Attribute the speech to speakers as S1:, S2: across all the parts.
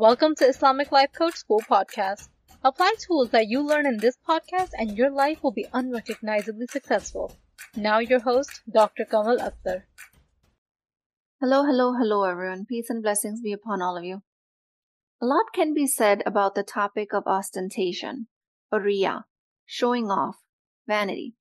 S1: Welcome to Islamic Life Coach School podcast. Apply tools that you learn in this podcast and your life will be unrecognizably successful. Now your host, Dr. Kamal Akhtar.
S2: Hello, hello, hello everyone. Peace and blessings be upon all of you. A lot can be said about the topic of ostentation, riya, showing off, vanity.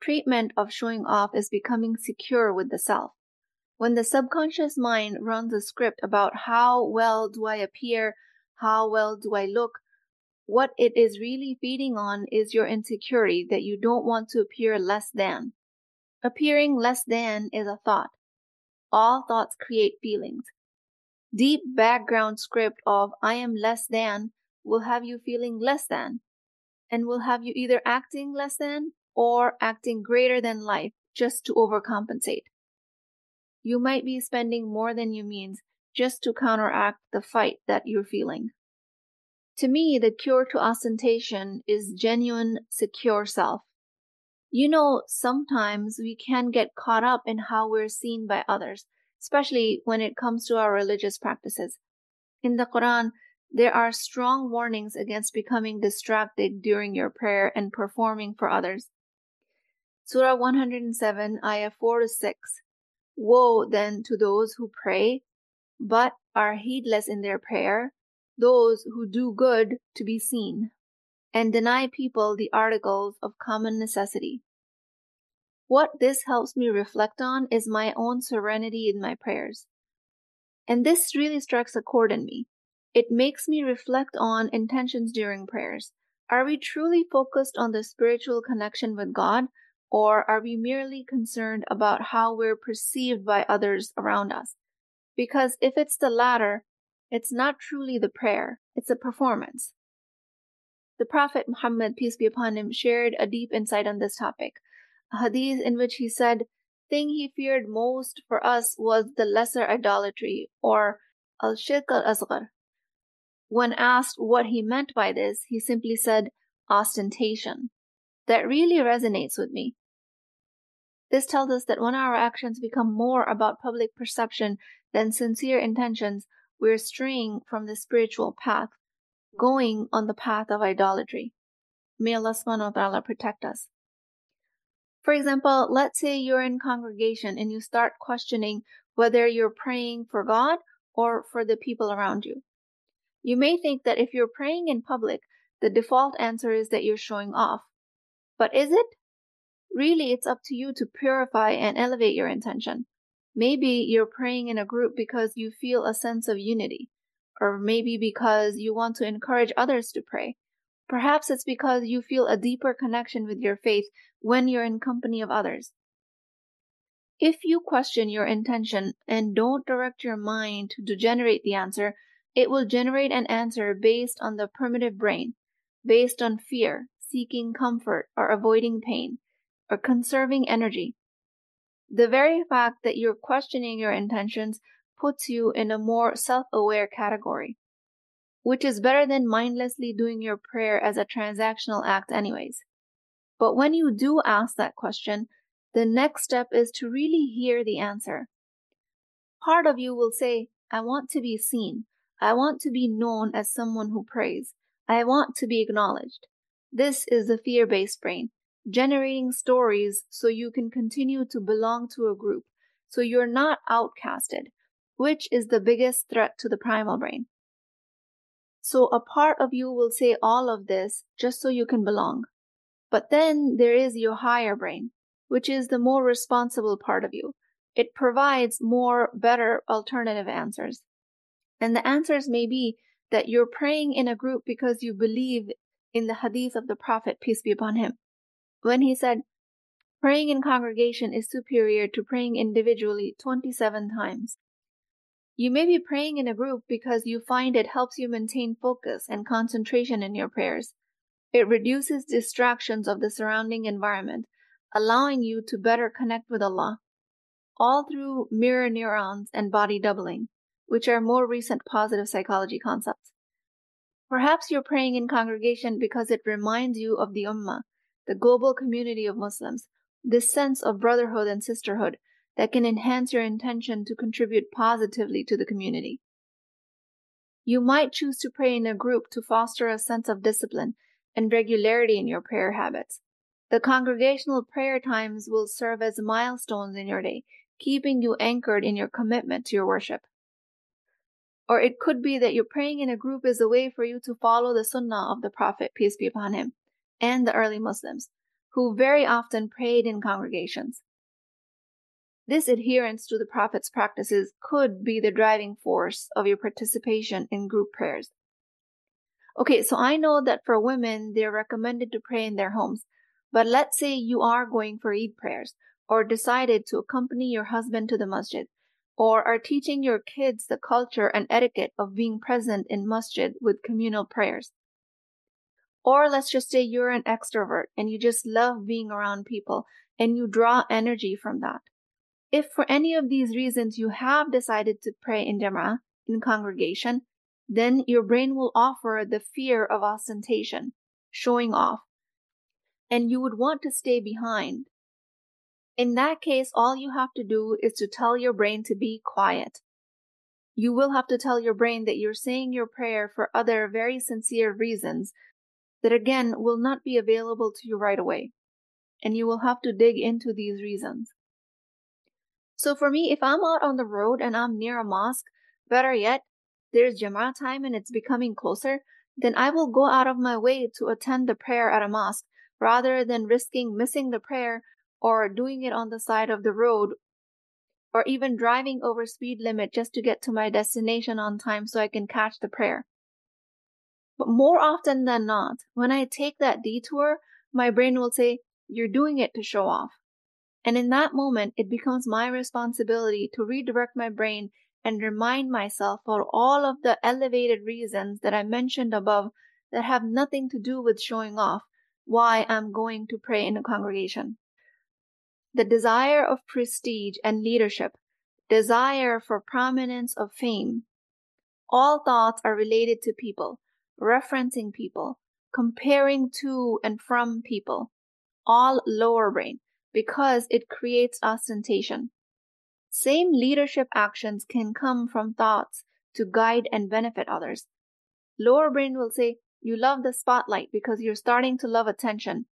S2: Treatment of showing off is becoming secure with the self. When the subconscious mind runs a script about how well do I appear, how well do I look, what it is really feeding on is your insecurity that you don't want to appear less than. Appearing less than is a thought. All thoughts create feelings. Deep background script of I am less than will have you feeling less than and will have you either acting less than or acting greater than life just to overcompensate. You might be spending more than you means just to counteract the fight that you're feeling. To me, the cure to ostentation is genuine, secure self. You know, sometimes we can get caught up in how we're seen by others, especially when it comes to our religious practices. In the Quran, there are strong warnings against becoming distracted during your prayer and performing for others. Surah 107, Ayah 4 to 6. Woe then to those who pray, but are heedless in their prayer, those who do good to be seen, and deny people the articles of common necessity. What this helps me reflect on is my own serenity in my prayers. And this really strikes a chord in me. It makes me reflect on intentions during prayers. Are we truly focused on the spiritual connection with God, or are we merely concerned about how we're perceived by others around us? Because if it's the latter, it's not truly the prayer, it's a performance. The Prophet Muhammad, peace be upon him, shared a deep insight on this topic. A hadith in which he said, thing he feared most for us was the lesser idolatry, or al-shirk al-asghar. When asked what he meant by this, he simply said, ostentation. That really resonates with me. This tells us that when our actions become more about public perception than sincere intentions, we're straying from the spiritual path, going on the path of idolatry. May Allah subhanahu wa ta'ala protect us. For example, let's say you're in congregation and you start questioning whether you're praying for God or for the people around you. You may think that if you're praying in public, the default answer is that you're showing off. But is it? Really, it's up to you to purify and elevate your intention. Maybe you're praying in a group because you feel a sense of unity, or maybe because you want to encourage others to pray. Perhaps it's because you feel a deeper connection with your faith when you're in company of others. If you question your intention and don't direct your mind to generate the answer, it will generate an answer based on the primitive brain, based on fear, seeking comfort, or avoiding pain, or conserving energy. The very fact that you're questioning your intentions puts you in a more self-aware category, which is better than mindlessly doing your prayer as a transactional act anyways. But when you do ask that question, the next step is to really hear the answer. Part of you will say, I want to be seen. I want to be known as someone who prays. I want to be acknowledged. This is the fear-based brain generating stories so you can continue to belong to a group, so you're not outcasted, which is the biggest threat to the primal brain. So a part of you will say all of this just so you can belong. But then there is your higher brain, which is the more responsible part of you. It provides more better alternative answers. And the answers may be that you're praying in a group because you believe in the hadith of the Prophet, peace be upon him when he said, Praying in congregation is superior to praying individually 27 times. You may be praying in a group because you find it helps you maintain focus and concentration in your prayers. It reduces distractions of the surrounding environment, allowing you to better connect with Allah, all through mirror neurons and body doubling, which are more recent positive psychology concepts. Perhaps you're praying in congregation because it reminds you of the Ummah, the global community of Muslims, this sense of brotherhood and sisterhood that can enhance your intention to contribute positively to the community. You might choose to pray in a group to foster a sense of discipline and regularity in your prayer habits. The congregational prayer times will serve as milestones in your day, keeping you anchored in your commitment to your worship. Or it could be that your praying in a group is a way for you to follow the sunnah of the Prophet, peace be upon him, and the early Muslims, who very often prayed in congregations. This adherence to the Prophet's practices could be the driving force of your participation in group prayers. Okay, so I know that for women, they're recommended to pray in their homes. But let's say you are going for Eid prayers, or decided to accompany your husband to the masjid, or are teaching your kids the culture and etiquette of being present in masjid with communal prayers. Or let's just say you're an extrovert and you just love being around people and you draw energy from that. If for any of these reasons you have decided to pray in Jama'ah, in congregation, then your brain will offer the fear of ostentation, showing off, and you would want to stay behind. In that case, all you have to do is to tell your brain to be quiet. You will have to tell your brain that you're saying your prayer for other very sincere reasons that again will not be available to you right away. And you will have to dig into these reasons. So for me, if I'm out on the road and I'm near a mosque, better yet, there's Jama'ah time and it's becoming closer, then I will go out of my way to attend the prayer at a mosque rather than risking missing the prayer or doing it on the side of the road or even driving over speed limit just to get to my destination on time so I can catch the prayer. But more often than not, when I take that detour, my brain will say, You're doing it to show off. And in that moment, it becomes my responsibility to redirect my brain and remind myself of all of the elevated reasons that I mentioned above that have nothing to do with showing off why I'm going to pray in a congregation. The desire of prestige and leadership, desire for prominence of fame, all thoughts are related to people, referencing people, comparing to and from people, all lower brain because it creates ostentation. Same leadership actions can come from thoughts to guide and benefit others. Lower brain will say, You love the spotlight because you're starting to love attention.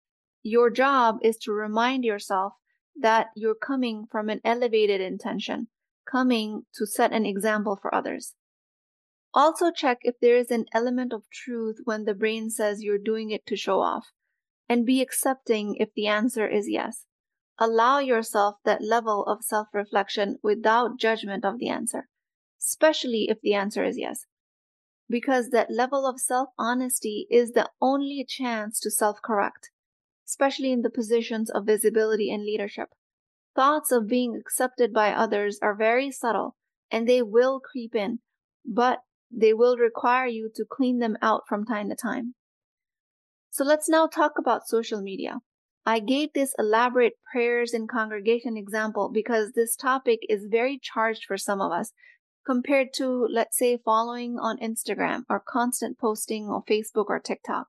S2: Your job is to remind yourself that you're coming from an elevated intention, coming to set an example for others. Also, check if there is an element of truth when the brain says you're doing it to show off, and be accepting if the answer is yes. Allow yourself that level of self reflection without judgment of the answer, especially if the answer is yes. Because that level of self honesty is the only chance to self correct, especially in the positions of visibility and leadership. Thoughts of being accepted by others are very subtle and they will creep in, but they will require you to clean them out from time to time. So let's now talk about social media. I gave this elaborate prayers in congregation example because this topic is very charged for some of us compared to, let's say, following on Instagram or constant posting on Facebook or TikTok.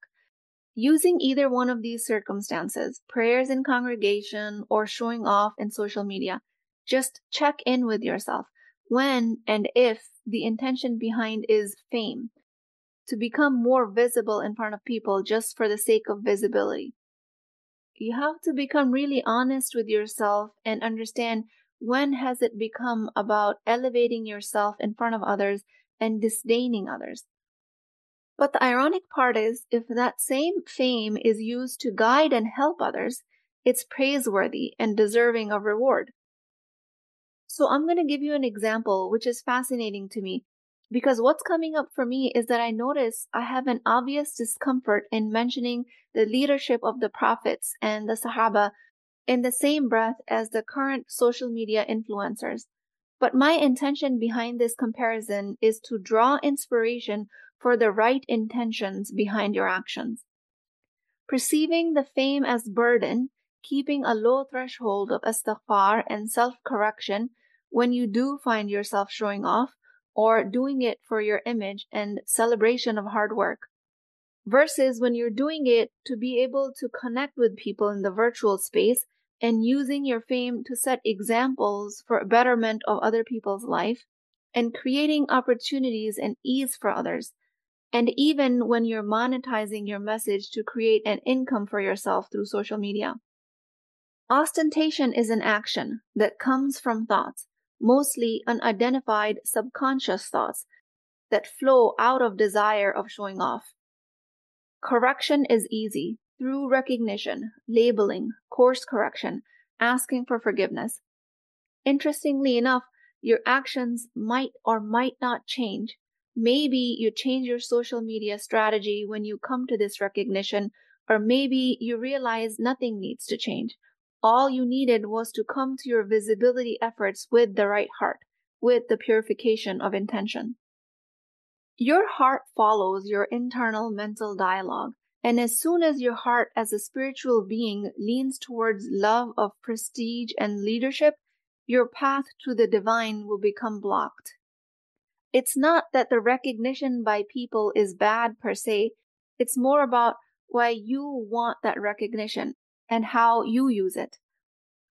S2: Using either one of these circumstances, prayers in congregation or showing off in social media, just check in with yourself when and if the intention behind is fame, to become more visible in front of people just for the sake of visibility you have to become really honest with yourself and understand when has it become about elevating yourself in front of others and disdaining others. But the ironic part is, if that same fame is used to guide and help others, it's praiseworthy and deserving of reward. So I'm going to give you an example which is fascinating to me because what's coming up for me is that I notice I have an obvious discomfort in mentioning the leadership of the prophets and the Sahaba in the same breath as the current social media influencers. But my intention behind this comparison is to draw inspiration for the right intentions behind your actions. Perceiving the fame as burden, keeping a low threshold of istighfar and self-correction when you do find yourself showing off or doing it for your image and celebration of hard work. Versus when you're doing it to be able to connect with people in the virtual space and using your fame to set examples for betterment of other people's life and creating opportunities and ease for others. And even when you're monetizing your message to create an income for yourself through social media. Ostentation is an action that comes from thoughts, mostly unidentified subconscious thoughts that flow out of desire of showing off. Correction is easy through recognition, labeling, course correction, asking for forgiveness. Interestingly enough, your actions might or might not change. Maybe you change your social media strategy when you come to this recognition, or maybe you realize nothing needs to change. All you needed was to come to your visibility efforts with the right heart, with the purification of intention. Your heart follows your internal mental dialogue. And as soon as your heart as a spiritual being leans towards love of prestige and leadership, your path to the divine will become blocked. It's not that the recognition by people is bad per se. It's more about why you want that recognition and how you use it.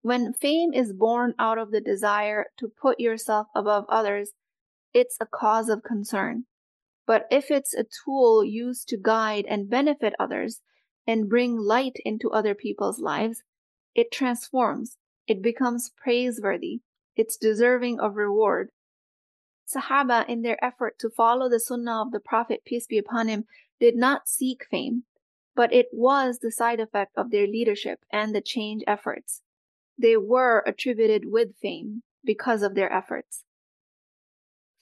S2: When fame is born out of the desire to put yourself above others, it's a cause of concern. But if it's a tool used to guide and benefit others and bring light into other people's lives, it transforms. It becomes praiseworthy. It's deserving of reward. Sahaba, in their effort to follow the sunnah of the Prophet, peace be upon him, did not seek fame, but it was the side effect of their leadership and the change efforts. They were attributed with fame because of their efforts.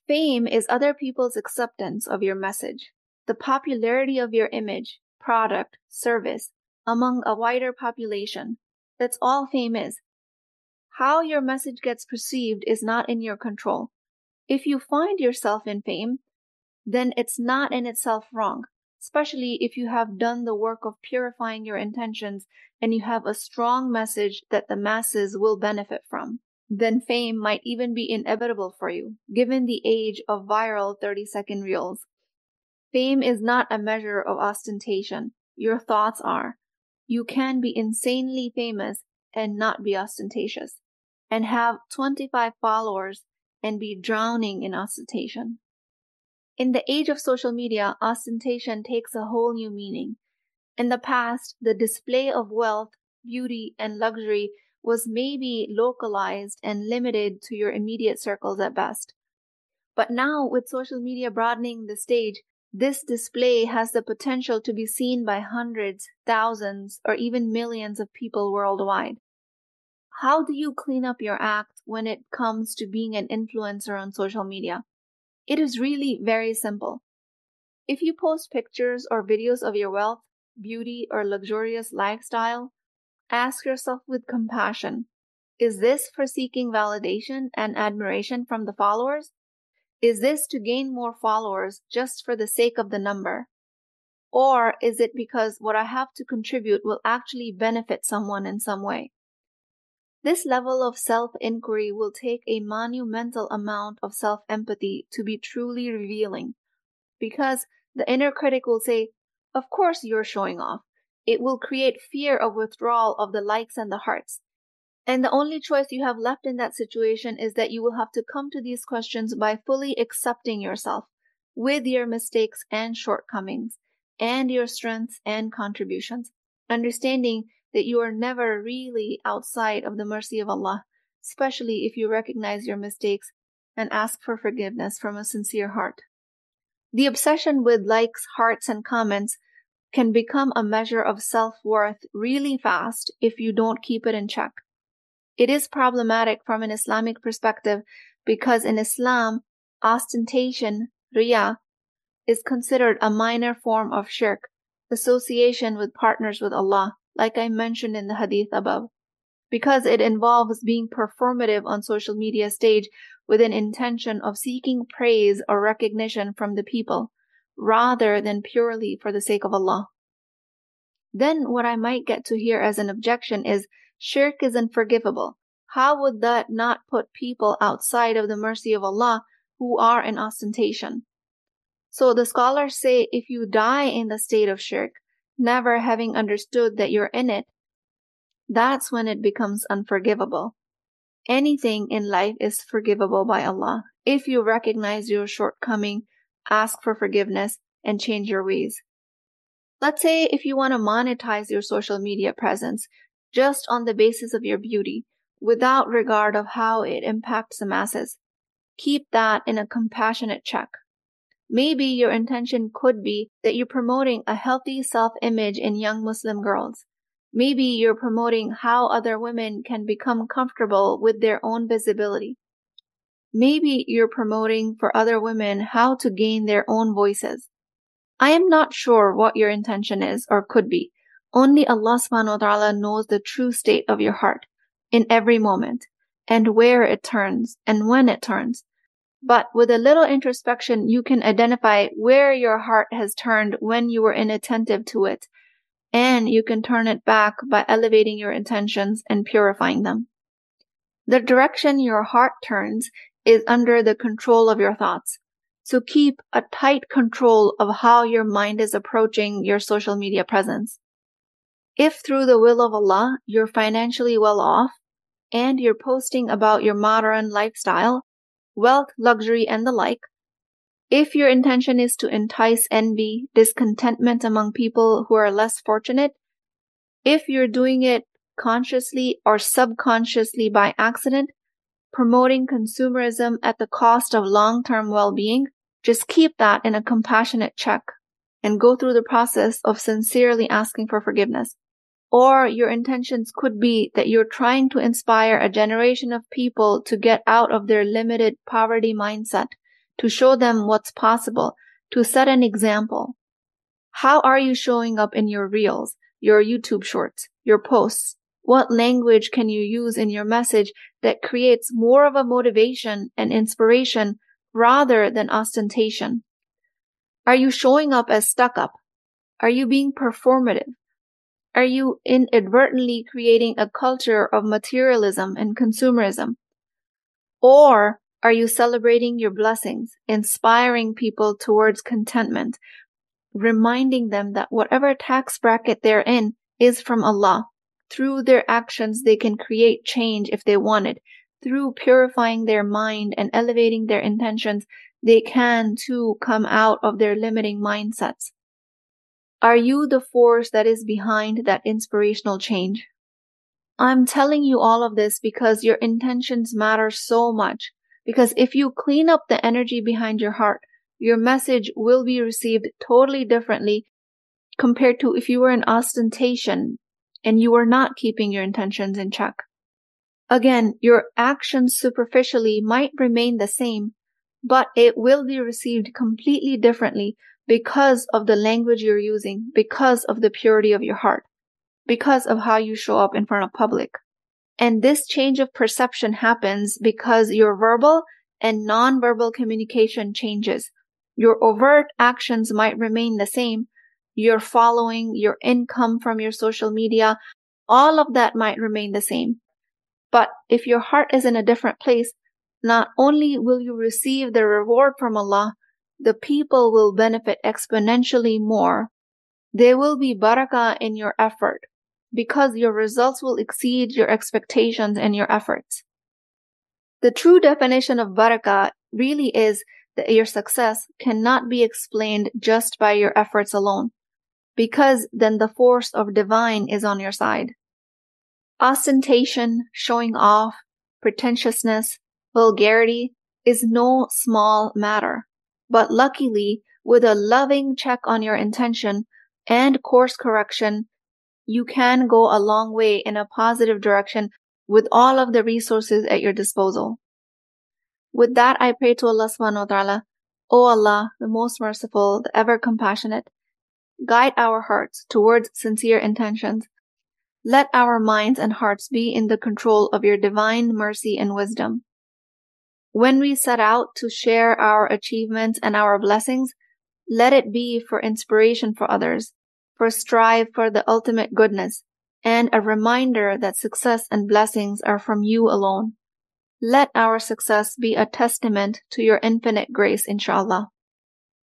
S2: Fame is other people's acceptance of your message, the popularity of your image, product, service among a wider population. That's all fame is. How your message gets perceived is not in your control. If you find yourself in fame, then it's not in itself wrong, especially if you have done the work of purifying your intentions and you have a strong message that the masses will benefit from then fame might even be inevitable for you, given the age of viral 30 second reels. Fame is not a measure of ostentation. Your thoughts are. You can be insanely famous and not be ostentatious, and have 25 followers and be drowning in ostentation. In the age of social media, ostentation takes a whole new meaning. In the past, the display of wealth, beauty, and luxury was maybe localized and limited to your immediate circles at best. But now, with social media broadening the stage, this display has the potential to be seen by hundreds, thousands, or even millions of people worldwide. How do you clean up your act when it comes to being an influencer on social media? It is really very simple. If you post pictures or videos of your wealth, beauty, or luxurious lifestyle, Ask yourself with compassion Is this for seeking validation and admiration from the followers? Is this to gain more followers just for the sake of the number? Or is it because what I have to contribute will actually benefit someone in some way? This level of self inquiry will take a monumental amount of self empathy to be truly revealing. Because the inner critic will say, Of course you're showing off. It will create fear of withdrawal of the likes and the hearts. And the only choice you have left in that situation is that you will have to come to these questions by fully accepting yourself with your mistakes and shortcomings and your strengths and contributions, understanding that you are never really outside of the mercy of Allah, especially if you recognize your mistakes and ask for forgiveness from a sincere heart. The obsession with likes, hearts, and comments can become a measure of self worth really fast if you don't keep it in check. It is problematic from an Islamic perspective because in Islam, ostentation, riyah, is considered a minor form of shirk, association with partners with Allah, like I mentioned in the hadith above, because it involves being performative on social media stage with an intention of seeking praise or recognition from the people rather than purely for the sake of Allah. Then what I might get to hear as an objection is shirk is unforgivable. How would that not put people outside of the mercy of Allah who are in ostentation? So the scholars say if you die in the state of shirk, never having understood that you're in it, that's when it becomes unforgivable. Anything in life is forgivable by Allah. If you recognize your shortcoming, ask for forgiveness and change your ways. Let's say if you want to monetize your social media presence just on the basis of your beauty, without regard of how it impacts the masses, keep that in a compassionate check. Maybe your intention could be that you're promoting a healthy self-image in young Muslim girls. Maybe you're promoting how other women can become comfortable with their own visibility. Maybe you're promoting for other women how to gain their own voices. I am not sure what your intention is or could be. Only Allah subhanahu wa ta'ala knows the true state of your heart in every moment and where it turns and when it turns. But with a little introspection, you can identify where your heart has turned when you were inattentive to it, and you can turn it back by elevating your intentions and purifying them. The direction your heart turns is under the control of your thoughts. So keep a tight control of how your mind is approaching your social media presence. If through the will of Allah, you're financially well off and you're posting about your modern lifestyle, wealth, luxury, and the like, if your intention is to entice envy, discontentment among people who are less fortunate, if you're doing it consciously or subconsciously by accident, promoting consumerism at the cost of long-term well-being, just keep that in a compassionate check and go through the process of sincerely asking for forgiveness. Or your intentions could be that you're trying to inspire a generation of people to get out of their limited poverty mindset, to show them what's possible, to set an example. How are you showing up in your reels, your YouTube shorts, your posts? What language can you use in your message that creates more of a motivation and inspiration rather than ostentation? Are you showing up as stuck up? Are you being performative? Are you inadvertently creating a culture of materialism and consumerism? Or are you celebrating your blessings, inspiring people towards contentment, reminding them that whatever tax bracket they're in is from Allah? Through their actions, they can create change if they wanted. Through purifying their mind and elevating their intentions, they can too come out of their limiting mindsets. Are you the force that is behind that inspirational change? I'm telling you all of this because your intentions matter so much. Because if you clean up the energy behind your heart, your message will be received totally differently compared to if you were in ostentation and you were not keeping your intentions in check. Again, your actions superficially might remain the same, but it will be received completely differently because of the language you're using, because of the purity of your heart, because of how you show up in front of public. And this change of perception happens because your verbal and non-verbal communication changes. Your overt actions might remain the same. Your following, your income from your social media, all of that might remain the same. But if your heart is in a different place, not only will you receive the reward from Allah, the people will benefit exponentially more. There will be barakah in your effort because your results will exceed your expectations and your efforts. The true definition of barakah really is that your success cannot be explained just by your efforts alone, because then the force of divine is on your side. Ostentation, showing off, pretentiousness, vulgarity is no small matter. But luckily, with a loving check on your intention and course correction, you can go a long way in a positive direction with all of the resources at your disposal. With that, I pray to Allah subhanahu wa ta'ala, O Allah, the most merciful, the ever compassionate, guide our hearts towards sincere intentions. Let our minds and hearts be in the control of your divine mercy and wisdom. When we set out to share our achievements and our blessings, let it be for inspiration for others, for strive for the ultimate goodness, and a reminder that success and blessings are from you alone. Let our success be a testament to your infinite grace, inshallah.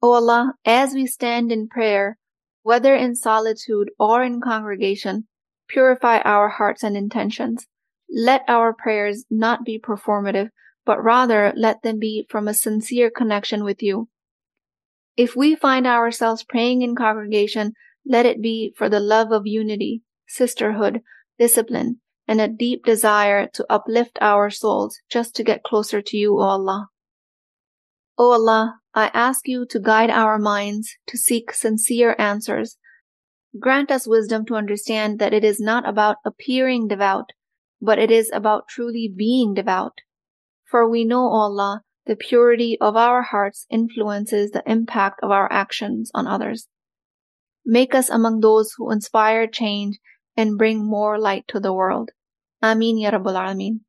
S2: O Allah, as we stand in prayer, whether in solitude or in congregation, purify our hearts and intentions. Let our prayers not be performative, but rather let them be from a sincere connection with you. If we find ourselves praying in congregation, let it be for the love of unity, sisterhood, discipline, and a deep desire to uplift our souls just to get closer to you, O Allah. O Allah, I ask you to guide our minds to seek sincere answers. Grant us wisdom to understand that it is not about appearing devout, but it is about truly being devout. For we know, Allah, the purity of our hearts influences the impact of our actions on others. Make us among those who inspire change and bring more light to the world. Ameen Ya Rabbul Alameen.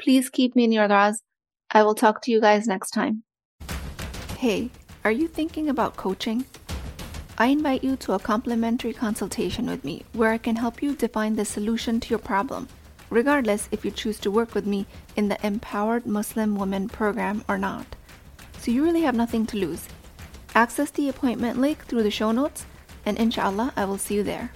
S2: Please keep me in your du'as. I will talk to you guys next time. Hey, are you thinking about coaching? I invite you to a complimentary consultation with me where I can help you define the solution to your problem, regardless if you choose to work with me in the Empowered Muslim Women program or not. So you really have nothing to lose. Access the appointment link through the show notes, and inshallah, I will see you there.